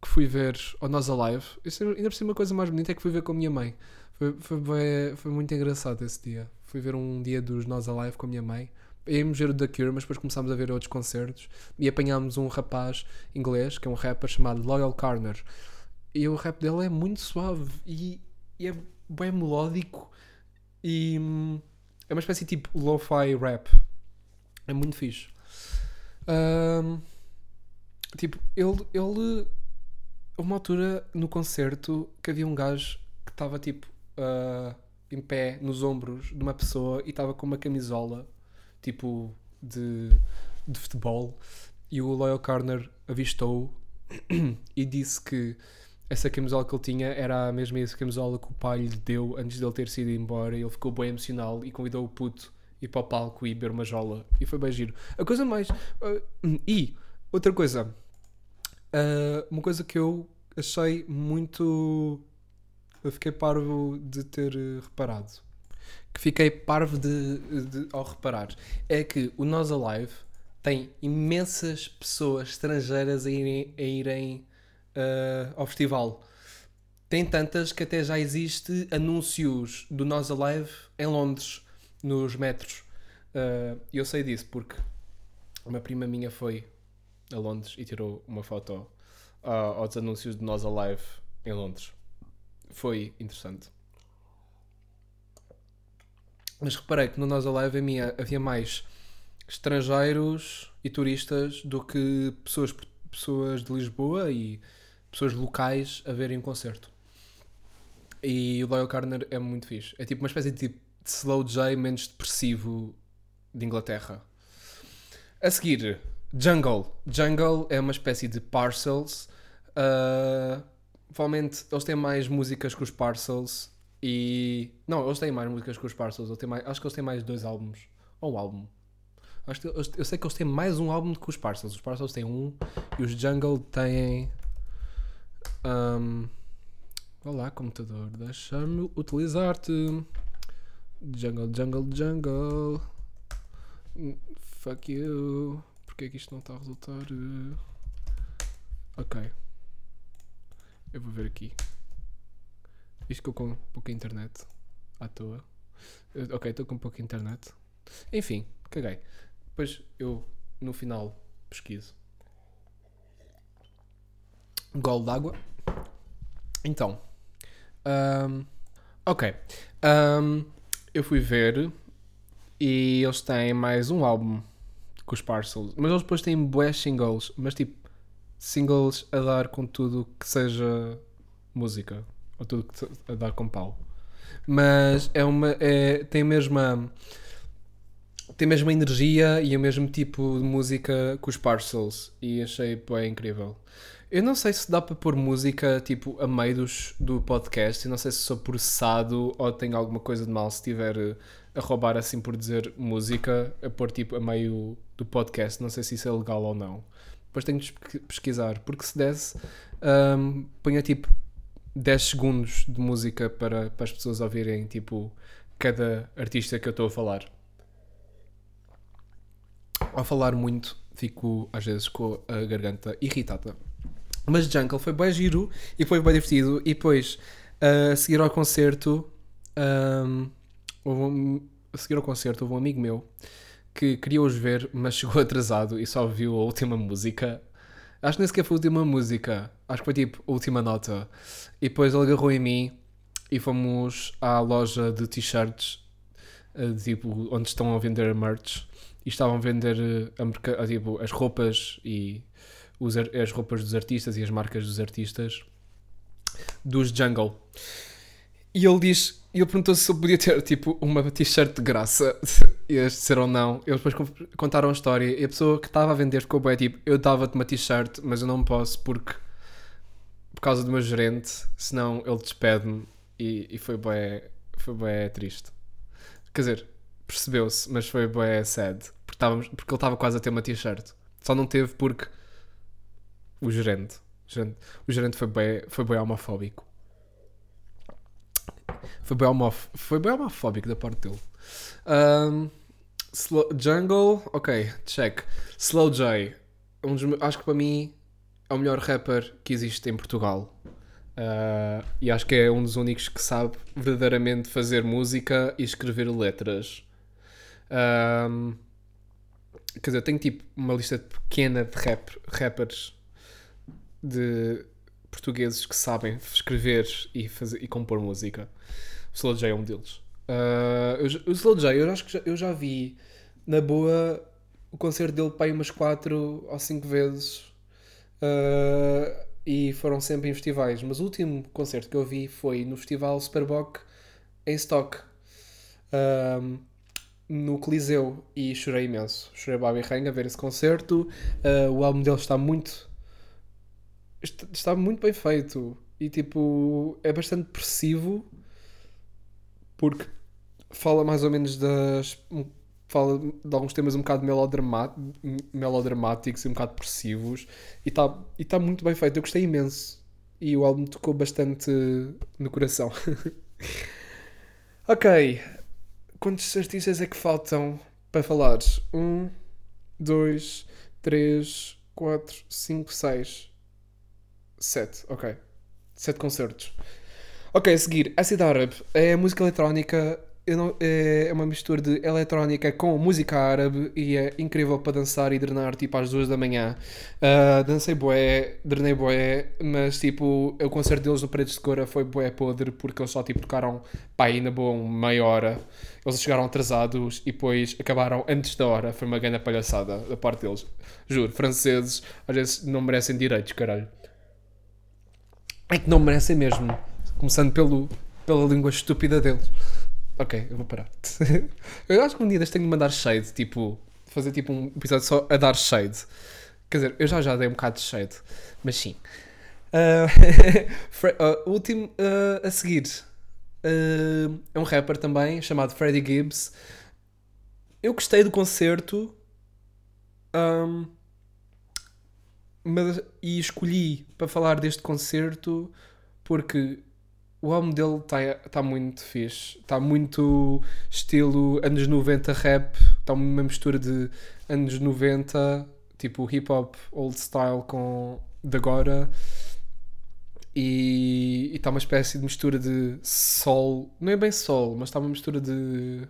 [SPEAKER 1] que fui ver ao Nós Alive. Isso, ainda por cima, a coisa mais bonita é que fui ver com a minha mãe. Foi, foi, foi muito engraçado esse dia. Fui ver um dia dos Nós Alive com a minha mãe. íamos ver o The Cure, mas depois começámos a ver outros concertos e apanhámos um rapaz inglês, que é um rapper chamado Loyal Corner. E o rap dele é muito suave e, e é bem melódico e é uma espécie de tipo lo-fi rap. É muito fixe. Ahm, tipo, ele, ele. Uma altura no concerto que havia um gajo que estava tipo ah, em pé nos ombros de uma pessoa e estava com uma camisola tipo de, de futebol e o Loyal Corner avistou e disse que essa camisola que ele tinha era a mesma essa camisola que o pai lhe deu antes dele ter sido embora e ele ficou bem emocional e convidou o puto a ir para o palco e beber uma jola e foi bem giro. A coisa mais... ah, e, outra coisa, ah, uma coisa que eu achei muito... Eu fiquei parvo de ter eh, reparado. Que fiquei parvo de, de- ao reparar. É que o Nós Alive tem imensas pessoas estrangeiras a irem, a irem ah, ao festival. Tem tantas que até já existe anúncios do Nós Alive em Londres, nos metros. Ah, E eu sei disso porque uma prima minha foi a Londres e tirou uma foto ah, aos anúncios do Nós Alive em Londres. Foi interessante. Mas reparei que no Nós Alive havia, mais estrangeiros e turistas do que pessoas, pessoas de Lisboa e pessoas locais a verem um concerto. E o Loyal Corner é muito fixe. É tipo uma espécie de, tipo, de slow J menos depressivo de Inglaterra. A seguir, Jungle. Jungle é uma espécie de Parcels. Ah, provavelmente eles têm mais músicas que os Parcels. E. Não, eles têm mais músicas que os Parcels. Eles têm mais... Acho que eles têm mais dois álbuns. Ou um álbum. Acho que eles- eu sei que eles têm mais um álbum que os Parcels. Os Parcels têm um e os Jungle têm. Um... Olá, computador, deixa-me utilizar-te. Jungle, jungle, jungle. Hum, Fuck you. Porquê é que isto não está a resultar? eh? Ok. Eu vou ver aqui. Isto que eu com pouca internet. À toa. Eh, Ok, estou com pouca internet. Enfim, caguei. Depois eu, no final, pesquiso. Golo d'água. Então. ahm, ok. Ahm, eu fui ver e eles têm mais um álbum com os Parcels. Mas eles depois têm bué singles. Mas tipo, singles a dar com tudo que seja música. Ou tudo que a dar com pau. Mas é uma. É, tem a mesma. Tem a mesma energia e o mesmo tipo de música que os Parcels. E achei bem incrível. Eu não sei se dá para pôr música tipo a meio dos, do podcast. Eu não sei se sou processado ou tenho alguma coisa de mal se estiver a roubar assim por dizer música a pôr tipo a meio do podcast. Não sei se isso é legal ou não. Depois tenho de pesqui- pesquisar. Porque se desse, ahm, ponha tipo 10 segundos de música para, para as pessoas ouvirem tipo cada artista que eu estou a falar. Ao falar muito, fico às vezes com a garganta irritada. Mas Jungle foi bem giro e foi bem divertido. E depois, a seguir ao concerto, ahm, houve um- a seguir ao concerto, houve um amigo meu que queria os ver, mas chegou atrasado e só viu a última música. Acho que nem sequer foi a última música, acho que foi tipo a última nota. E depois ele agarrou em mim e fomos à loja de t-shirts, eh, tipo, onde estão a vender merch. E estavam a vender eh, a tipo, as roupas e os as roupas dos artistas e as marcas dos artistas dos Jungle. E ele diz, e ele perguntou se eu podia ter tipo uma t-shirt de graça. Eles disseram não. Eles depois con- contaram a história e a pessoa que estava a vender ficou bem tipo, eu dava-te uma t-shirt, mas eu não posso porque por causa do meu gerente, senão ele despede-me e, e foi bem, foi bem triste. Quer dizer, percebeu-se, mas foi bem sad. Porque, estávamos, porque ele estava quase a ter uma t-shirt. Só não teve porque o gerente. O gerente, o gerente foi, bem, foi bem homofóbico. Foi bem, homof, foi bem homofóbico da parte dele. Ahm, Slow- Jungle, ok, check. Slow J, um dos acho que para mim é o melhor rapper que existe em Portugal. Ah, e acho que é um dos únicos que sabe verdadeiramente fazer música e escrever letras. Ahm, Quer dizer, eu tenho tipo uma lista pequena de rap, rappers de portugueses que sabem escrever e, fazer, e compor música. O Slow J é um deles. Uh, eu, o Slow J, eu acho que já, eu já vi na boa o concerto dele para aí umas 4 ou 5 vezes. Uh, e foram sempre em festivais. Mas o último concerto que eu vi foi no festival Superboc em Stock. Um, no Coliseu e chorei imenso. Chorei Bobby Rain a ver esse concerto. Uh, o álbum dele está muito. Está muito bem feito e tipo é bastante depressivo porque fala mais ou menos das. fala de alguns temas um bocado melodramáticos e um bocado depressivos e está e tá muito bem feito. Eu gostei imenso e o álbum tocou bastante no coração. ok, quantos artistas é que faltam para falares? Um, dois, três, quatro, cinco, seis, sete. Ok. Sete concertos. Ok, a seguir, Acid Arab é música eletrónica não, é uma mistura de eletrónica com música árabe e é incrível para dançar e drenar tipo às duas da manhã. Uh, dancei boé, drenei boé, mas tipo, o concerto deles no Paredes de Cora foi boé podre porque eles só tipo tocaram pá, aí na boa meia hora. Eles chegaram atrasados e depois acabaram antes da hora. Foi uma grande palhaçada da parte deles. Juro, franceses às vezes não merecem direitos, caralho. É que não merecem mesmo. Começando pelo, pela língua estúpida deles. Ok, eu vou parar. eu acho que um dia deste tenho de mandar shade, tipo, fazer tipo um episódio só a dar shade. Quer dizer, eu já já dei um bocado de shade, mas sim. Uh, uh, último uh, a seguir é um rapper também chamado Freddie Gibbs. Eu gostei do concerto um, mas, e escolhi para falar deste concerto porque o álbum dele está tá muito fixe. Está muito estilo anos 90 rap. Está uma mistura de anos 90, tipo hip hop old style com de agora. E está uma espécie de mistura de soul. Não é bem soul, mas está uma mistura de.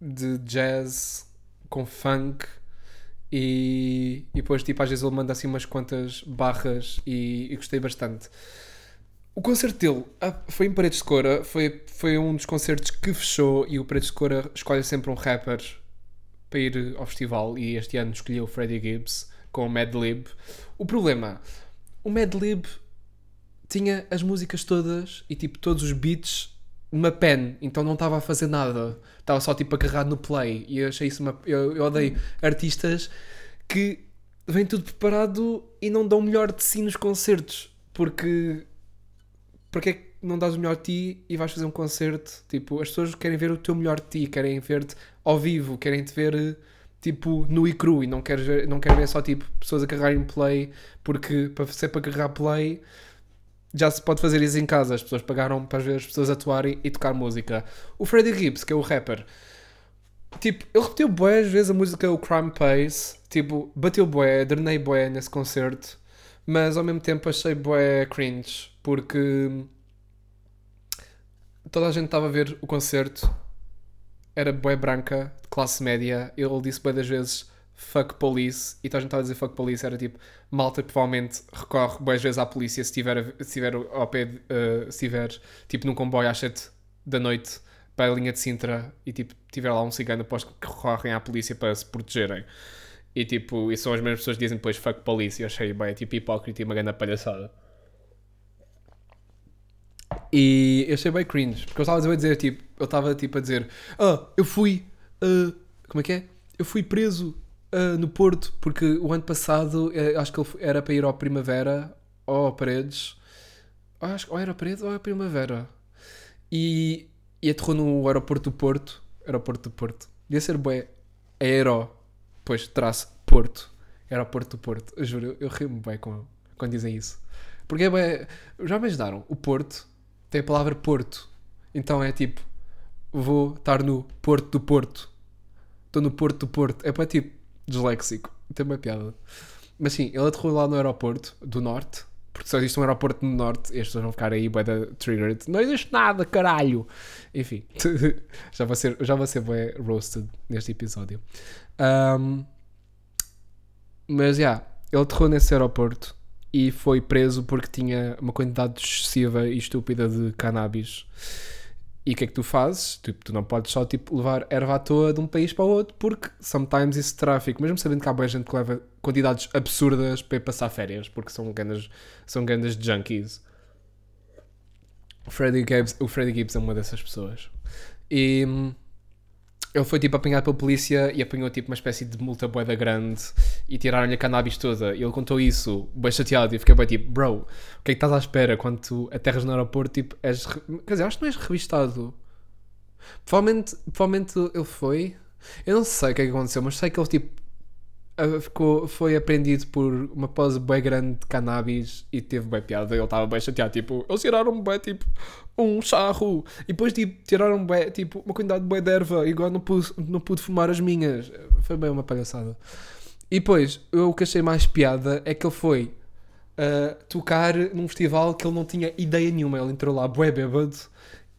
[SPEAKER 1] de jazz com funk. E, e depois, tipo, às vezes ele manda assim umas quantas barras e, e gostei bastante. O concerto dele ah, foi em Paredes de Cora, foi, foi um dos concertos que fechou e o Paredes de Cora escolhe sempre um rapper para ir ao festival e este ano escolheu o Freddie Gibbs com o Mad Lib. O problema, o Mad Lib tinha as músicas todas e tipo todos os beats numa pen, então não estava a fazer nada, estava só tipo agarrado no play e eu achei isso uma, eu, eu odeio artistas que vêm tudo preparado e não dão melhor de si nos concertos porque porque é que não dás o melhor ti e vais fazer um concerto? Tipo, as pessoas querem ver o teu melhor ti, querem ver-te ao vivo, querem te ver tipo nu e cru e não querem ver, não querem ver só tipo pessoas a carregarem play, porque para ser para carregar play já se pode fazer isso em casa. As pessoas pagaram para ver as pessoas atuarem e tocar música. O Freddie Gibbs, que é o rapper, tipo, ele repetiu boé às vezes a música O Crime Pays, tipo, bateu boé, drenei boé nesse concerto, mas ao mesmo tempo achei boé cringe porque toda a gente estava a ver o concerto, era boé branca, de classe média, ele disse boé das vezes fuck police, e toda a gente estava a dizer fuck police, era tipo, malta provavelmente recorre boas vezes à polícia se estiver, se tiver ao pé, uh, se estiver tipo num comboio às 7 da noite para a linha de Sintra e tipo, tiver lá um cigano, aposto que recorrem à polícia para se protegerem. E tipo, e são as mesmas pessoas que dizem depois fuck police, eu achei bem, tipo hipócrita e uma grande palhaçada. E eu achei bem cringe, porque eu estava a dizer, tipo, eu estava tipo a dizer, ah, eu fui, uh, como é que é? Eu fui preso uh, no Porto, porque o ano passado, uh, acho que ele era para ir ao Primavera, ou ao Paredes, ou, acho, ou era Paredes ou era Primavera, e, e aterrou no aeroporto do Porto, aeroporto do Porto, devia ser bué, aero, pois, traço, Porto, aeroporto do Porto, eu juro, eu, eu rio-me bem com, quando dizem isso. Porque é bem, já me ajudaram, o Porto tem a palavra Porto. Então é tipo, vou estar no Porto do Porto. Estou no Porto do Porto. É para tipo, disléxico. Tem uma piada. Mas sim, ele aterrou lá no aeroporto do Norte, porque só existe um aeroporto no norte e pessoas vão ficar aí bué da triggered. Não existe nada, caralho! Enfim, já vou ser, já vou ser bué roasted neste episódio. Um, mas, já, yeah, ele aterrou nesse aeroporto e foi preso porque tinha uma quantidade excessiva e estúpida de cannabis. E o que é que tu fazes? Tipo, tu não podes só tipo, levar erva à toa de um país para o outro, porque sometimes esse tráfico, mesmo sabendo que há boa gente que leva quantidades absurdas para ir passar férias, porque são grandes, são grandes junkies. O Freddie, Gibbs, o Gibbs é uma dessas pessoas. E hum, ele foi tipo apanhado pela polícia e apanhou tipo uma espécie de multa boeda grande e tiraram-lhe a cannabis toda. E ele contou isso, bem chateado, e eu fiquei bem tipo, bro, o que é que estás à espera quando tu aterras no aeroporto? Tipo, és. Quer dizer, acho que não és revistado. Provavelmente, provavelmente ele foi. Eu não sei o que é que aconteceu, mas sei que ele tipo ficou, foi apreendido por uma pose bem grande de cannabis e teve bem piada. Ele estava bem chateado. Tipo, eles tiraram bem tipo um charro e depois tipo, tiraram bem tipo uma quantidade de bem de erva agora não pude, não pude fumar as minhas. Foi bem uma palhaçada. E depois, eu, o que achei mais piada é que ele foi uh, tocar num festival que ele não tinha ideia nenhuma. Ele entrou lá, bué bêbado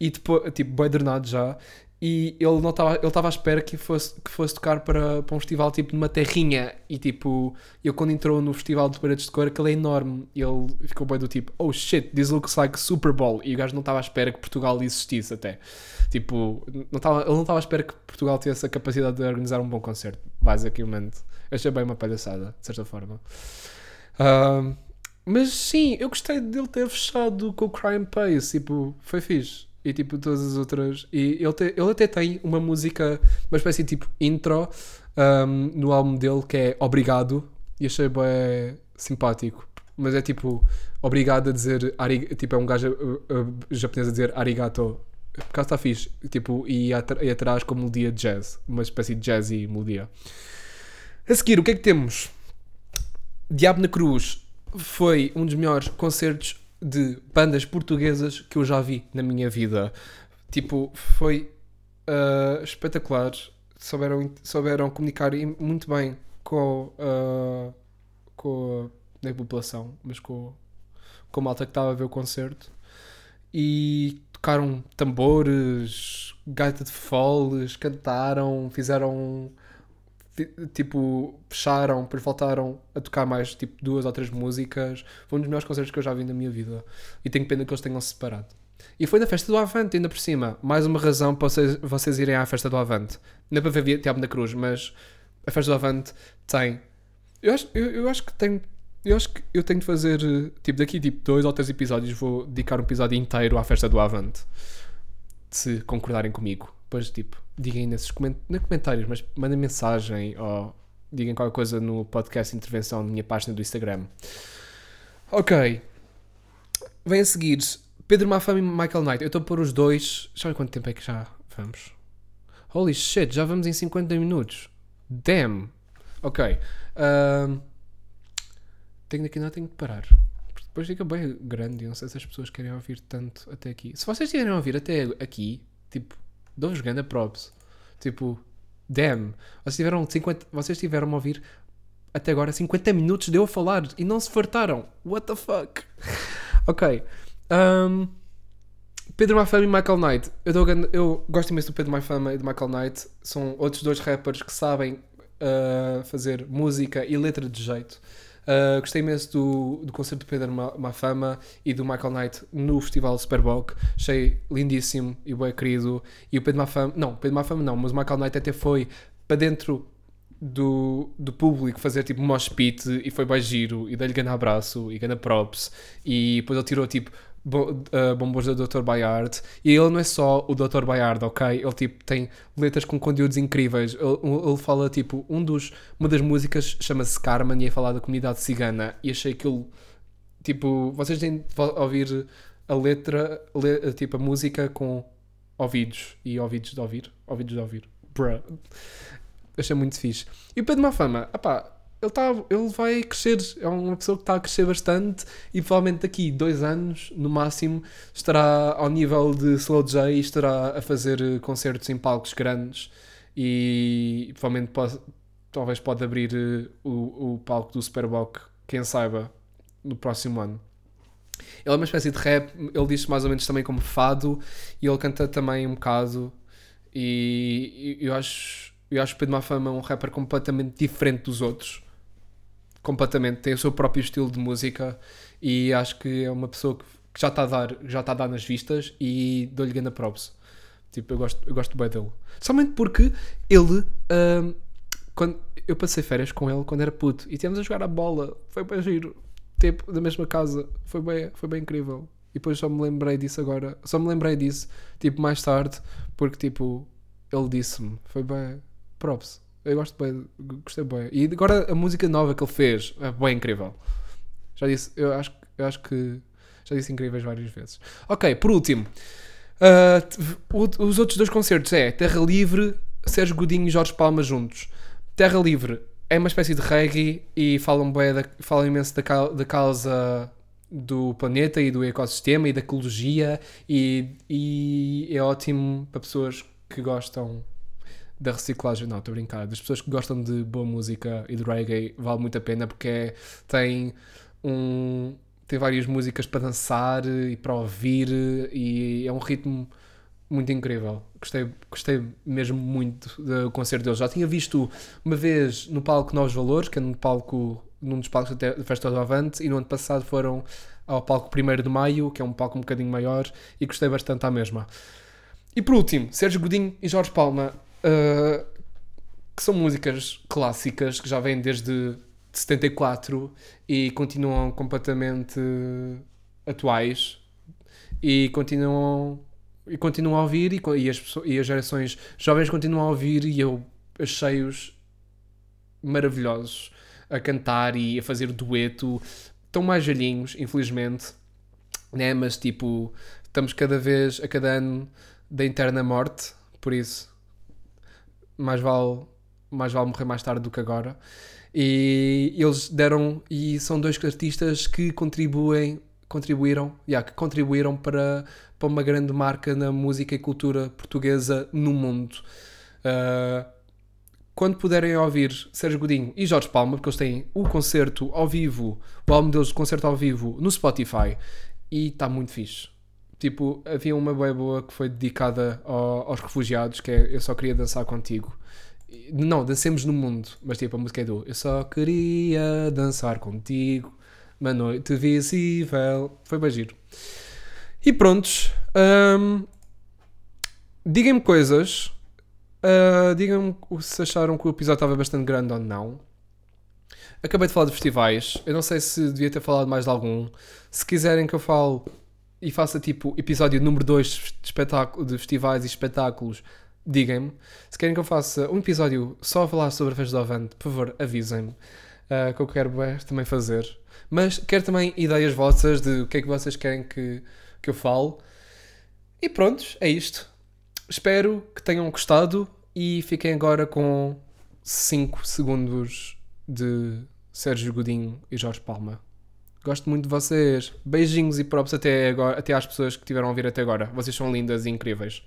[SPEAKER 1] e depois, tipo, bué drenado já e ele não estava ele estava à espera que fosse que fosse tocar para, para um festival tipo numa terrinha. E tipo ele quando entrou no festival de paredes de cor aquele é enorme. Ele ficou bem do tipo oh shit this looks like Super Bowl. E o gajo não estava à espera que Portugal existisse até. Tipo não estava ele não estava à espera que Portugal tivesse a capacidade de organizar um bom concerto basicamente. Achei bem uma palhaçada de certa forma. Mas sim eu gostei dele ter fechado com o Crime Pace. Tipo foi fixe e tipo todas as outras. E ele, te, ele até tem uma música, uma espécie de tipo intro um, no álbum dele que é Obrigado e achei bem simpático. Mas é tipo, obrigado a dizer, tipo, é um gajo uh, uh, japonês a dizer arigato. Por acaso está fixe, tipo, e, e atrás com melodia de jazz, uma espécie de jazzy melodia. A seguir, o que é que temos? Diabo na Cruz foi um dos melhores concertos de bandas portuguesas que eu já vi na minha vida. Tipo, foi uh, espetacular. Souberam, souberam comunicar muito bem com, uh, com a, população, mas com, com a malta que estava a ver o concerto. E tocaram tambores, gaita de foles, cantaram, fizeram tipo, fecharam, depois voltaram a tocar mais tipo duas ou três músicas. Foi um dos melhores concertos que eu já vi na minha vida. E tenho pena que eles tenham separado. E foi na festa do Avante, ainda por cima. Mais uma razão para vocês, vocês irem à festa do Avante. Não é para ver Tiago na Cruz, mas a festa do Avante tem. Eu acho, eu, eu acho que tenho. Eu acho que eu tenho de fazer, tipo, daqui tipo dois ou três episódios, vou dedicar um episódio inteiro à festa do Avante. Se concordarem comigo. Depois, tipo, digam nesses coment não comentários, mas mandem mensagem ou digam qualquer coisa no podcast intervenção na minha página do Instagram. Ok. Vem a seguir Pedro Mafama e Michael Knight. Eu estou a pôr os dois. Já quanto tempo é que já vamos? Holy shit, já vamos em 50 minutos. Damn. Ok. Uh, tenho daqui não tenho que parar. Porque depois fica bem grande. Eu não sei se as pessoas querem ouvir tanto até aqui. Se vocês querem ouvir até aqui, tipo, dou-vos grande props. Tipo, damn, vocês tiveram, 50, vocês tiveram a ouvir até agora 50 minutos de eu a falar e não se fartaram. What the fuck? ok. Um, Pedro Mafama e Michael Knight. Eu, dou, eu gosto imenso do Pedro Mafama e do Michael Knight. São outros dois rappers que sabem uh, fazer música e letra de jeito. Uh, gostei imenso do, do concerto do Pedro Mafama e do Michael Knight no Festival Superboc. Achei lindíssimo e bem querido. E o Pedro Mafama, não, Pedro Mafama não, mas o Michael Knight até foi para dentro do, do público fazer tipo mosh pit e foi bem giro e dei-lhe grande abraço e grande props. E depois ele tirou tipo uh, bombons do Dr. Bayard e ele não é só o Dr. Bayard, ok? Ele tipo tem letras com conteúdos incríveis. Ele, ele fala tipo, um dos, uma das músicas chama-se Carmen e é falar da comunidade cigana e achei ele tipo, vocês têm de ouvir a letra, le, tipo a música com ouvidos e ouvidos de ouvir, ouvidos de ouvir. Bruh. Achei muito fixe. E o Pedro Mafama, apá, ele, tá, ele vai crescer, é uma pessoa que está a crescer bastante e provavelmente daqui dois anos, no máximo, estará ao nível de Slow J e estará a fazer concertos em palcos grandes e provavelmente pode, talvez pode abrir eh, o, o palco do Superboc, quem saiba, no próximo ano. Ele é uma espécie de rap, ele diz mais ou menos também como fado e ele canta também um bocado. E, e eu acho, eu acho que Pedro Mafama é um rapper completamente diferente dos outros. Completamente, tem o seu próprio estilo de música e acho que é uma pessoa que já está a dar, já está a dar nas vistas e dou-lhe grande props. Tipo, eu gosto, eu gosto bem dele. Somente porque ele, ahm, quando, eu passei férias com ele quando era puto e tínhamos a jogar a bola, foi bem giro. Tipo, da mesma casa, foi bem, foi bem incrível. E depois só me lembrei disso agora, só me lembrei disso, tipo, mais tarde, porque, tipo, ele disse-me, foi bem, props. Eu gosto bem, gostei bem. E agora a música nova que ele fez é bem incrível. Já disse, eu acho, eu acho que já disse incríveis várias vezes. Ok, por último, uh, os outros dois concertos é Terra Livre, Sérgio Godinho e Jorge Palma juntos. Terra Livre é uma espécie de reggae e falam, bem da, imenso da, cau- da causa do planeta e do ecossistema e da ecologia e, e é ótimo para pessoas que gostam da reciclagem, não, estou a brincar, das pessoas que gostam de boa música e de reggae, vale muito a pena porque é- tem um tem várias músicas para dançar e para ouvir e é um ritmo muito incrível. Gostei, gostei mesmo muito do concerto deles. Já tinha visto uma vez no palco Novos Valores, que é num palco num dos palcos da Festa do Avante, e no ano passado foram ao palco 1 de Maio, que é um palco um bocadinho maior, e gostei bastante à mesma. E por último, Sérgio Godinho e Jorge Palma, uh, que são músicas clássicas que já vêm desde 74 e continuam completamente atuais e continuam e continuam a ouvir e, e as, pessoas- e as gerações jovens continuam a ouvir e eu achei-os maravilhosos a cantar e a fazer dueto estão mais velhinhos, infelizmente né? mas tipo estamos cada vez a cada ano da interna morte por isso mais vale mais vale morrer mais tarde do que agora e eles deram e são dois artistas que contribuem contribuíram yeah, que contribuíram para, para uma grande marca na música e cultura portuguesa no mundo Uh, quando puderem ouvir Sérgio Godinho e Jorge Palma, porque eles têm o concerto ao vivo, o álbum deles de concerto ao vivo no Spotify e está muito fixe. Tipo, havia uma bem boa que foi dedicada ao- aos refugiados, que é Eu Só Queria Dançar Contigo. Não, Dancemos no Mundo, mas tipo, a música é do Eu Só Queria Dançar Contigo, uma noite visível. Foi bem giro. E prontos. hum, Digam-me coisas. Uh, Digam-me se acharam que o episódio estava bastante grande ou não. Acabei de falar de festivais. Eu não sei se devia ter falado mais de algum. Se quiserem que eu fale e faça tipo episódio número 2 de, espetáculo, de festivais e espetáculos, digam-me. Se querem que eu faça um episódio só a falar sobre a Festa do Avante, por favor, avisem-me. uh, que eu quero também fazer. Mas quero também ideias vossas de o que é que vocês querem que, que eu fale. E prontos, é isto. Espero que tenham gostado e fiquem agora com 5 segundos de Sérgio Godinho e Jorge Palma. Gosto muito de vocês. Beijinhos e props até, agora, até às pessoas que tiveram a ouvir até agora. Vocês são lindas e incríveis.